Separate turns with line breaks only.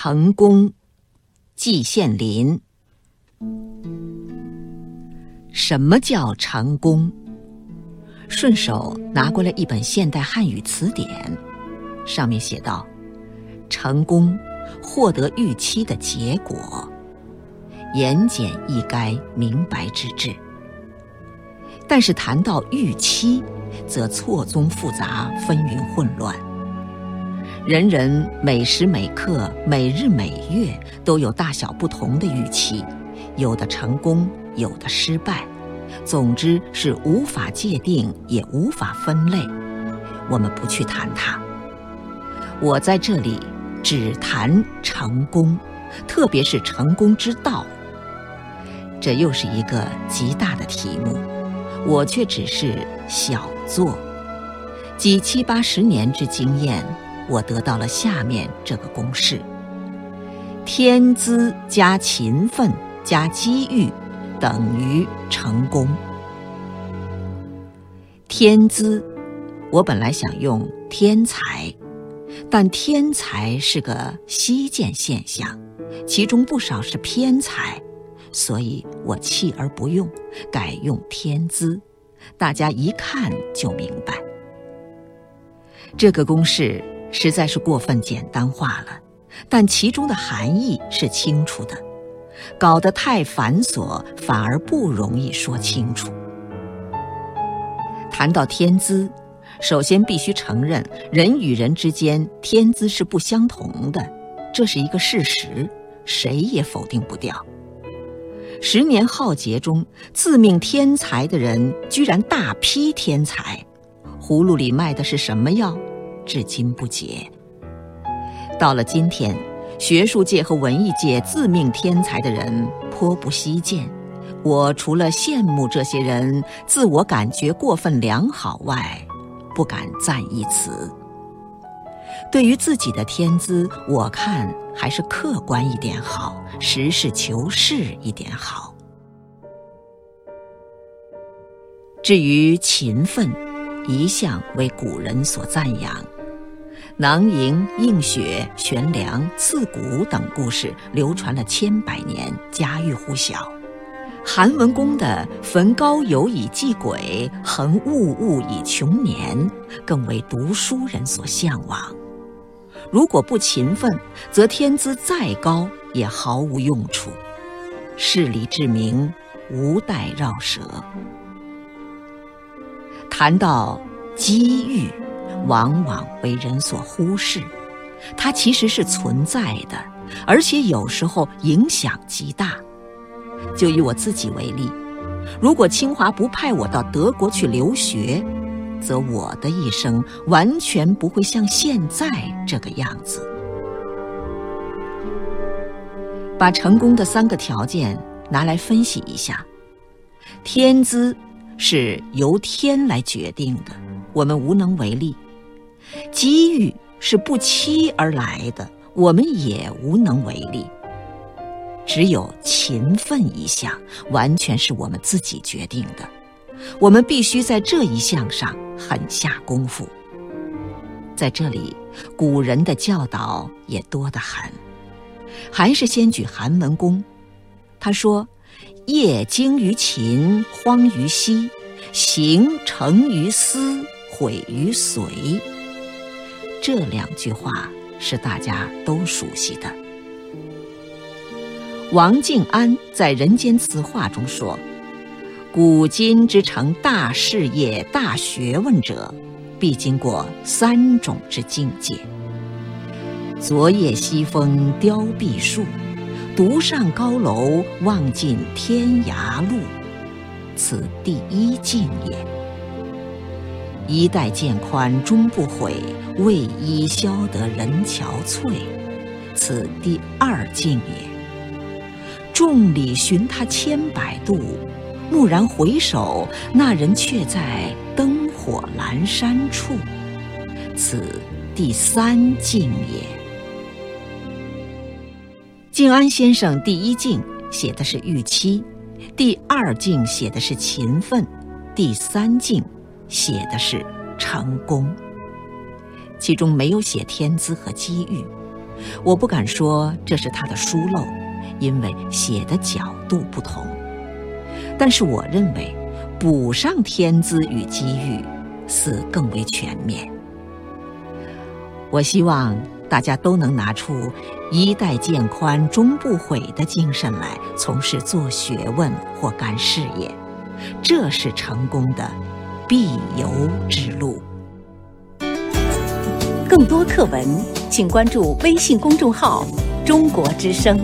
成功，季羡林。什么叫成功？顺手拿过来一本现代汉语词典，上面写道：“成功，获得预期的结果。”言简意赅，明白之至。但是谈到预期，则错综复杂，纷纭混乱。人人每时每刻、每日每月都有大小不同的预期，有的成功，有的失败。总之是无法界定，也无法分类。我们不去谈它。我在这里只谈成功，特别是成功之道。这又是一个极大的题目，我却只是小作。几七八十年之经验，我得到了下面这个公式：天资加勤奋加机遇。等于成功。天资，我本来想用天才，但天才是个稀见现象，其中不少是偏才，所以我弃而不用，改用天资。大家一看就明白。这个公式实在是过分简单化了，但其中的含义是清楚的。搞得太繁琐，反而不容易说清楚。谈到天资，首先必须承认，人与人之间天资是不相同的，这是一个事实，谁也否定不掉。十年浩劫中，自命天才的人居然大批天才，葫芦里卖的是什么药，至今不解。到了今天。学术界和文艺界自命天才的人颇不稀见，我除了羡慕这些人自我感觉过分良好外，不敢赞一词。对于自己的天资，我看还是客观一点好，实事求是一点好。至于勤奋，一向为古人所赞扬。囊萤、映雪、悬梁、刺股等故事流传了千百年，家喻户晓。韩文公的“焚高邮以济鬼，恒物物以穷年”更为读书人所向往。如果不勤奋，则天资再高也毫无用处。事理之明，无待绕舌。谈到机遇。往往为人所忽视，它其实是存在的，而且有时候影响极大。就以我自己为例，如果清华不派我到德国去留学，则我的一生完全不会像现在这个样子。把成功的三个条件拿来分析一下，天资是由天来决定的，我们无能为力。机遇是不期而来的，我们也无能为力。只有勤奋一项，完全是我们自己决定的。我们必须在这一项上狠下功夫。在这里，古人的教导也多得很。还是先举韩文公，他说：“业精于勤，荒于嬉；行成于思，毁于随。”这两句话是大家都熟悉的。王敬安在《人间词话》中说：“古今之成大事业、大学问者，必经过三种之境界。昨夜西风凋碧树，独上高楼，望尽天涯路，此第一境也。”衣带渐宽终不悔，为伊消得人憔悴，此第二境也。众里寻他千百度，蓦然回首，那人却在灯火阑珊处，此第三境也。静安先生第一境写的是预期，第二境写的是勤奋，第三境。写的是成功，其中没有写天资和机遇，我不敢说这是他的疏漏，因为写的角度不同。但是我认为，补上天资与机遇，似更为全面。我希望大家都能拿出“衣带渐宽终不悔”的精神来从事做学问或干事业，这是成功的必由之路。
更多课文，请关注微信公众号“中国之声”。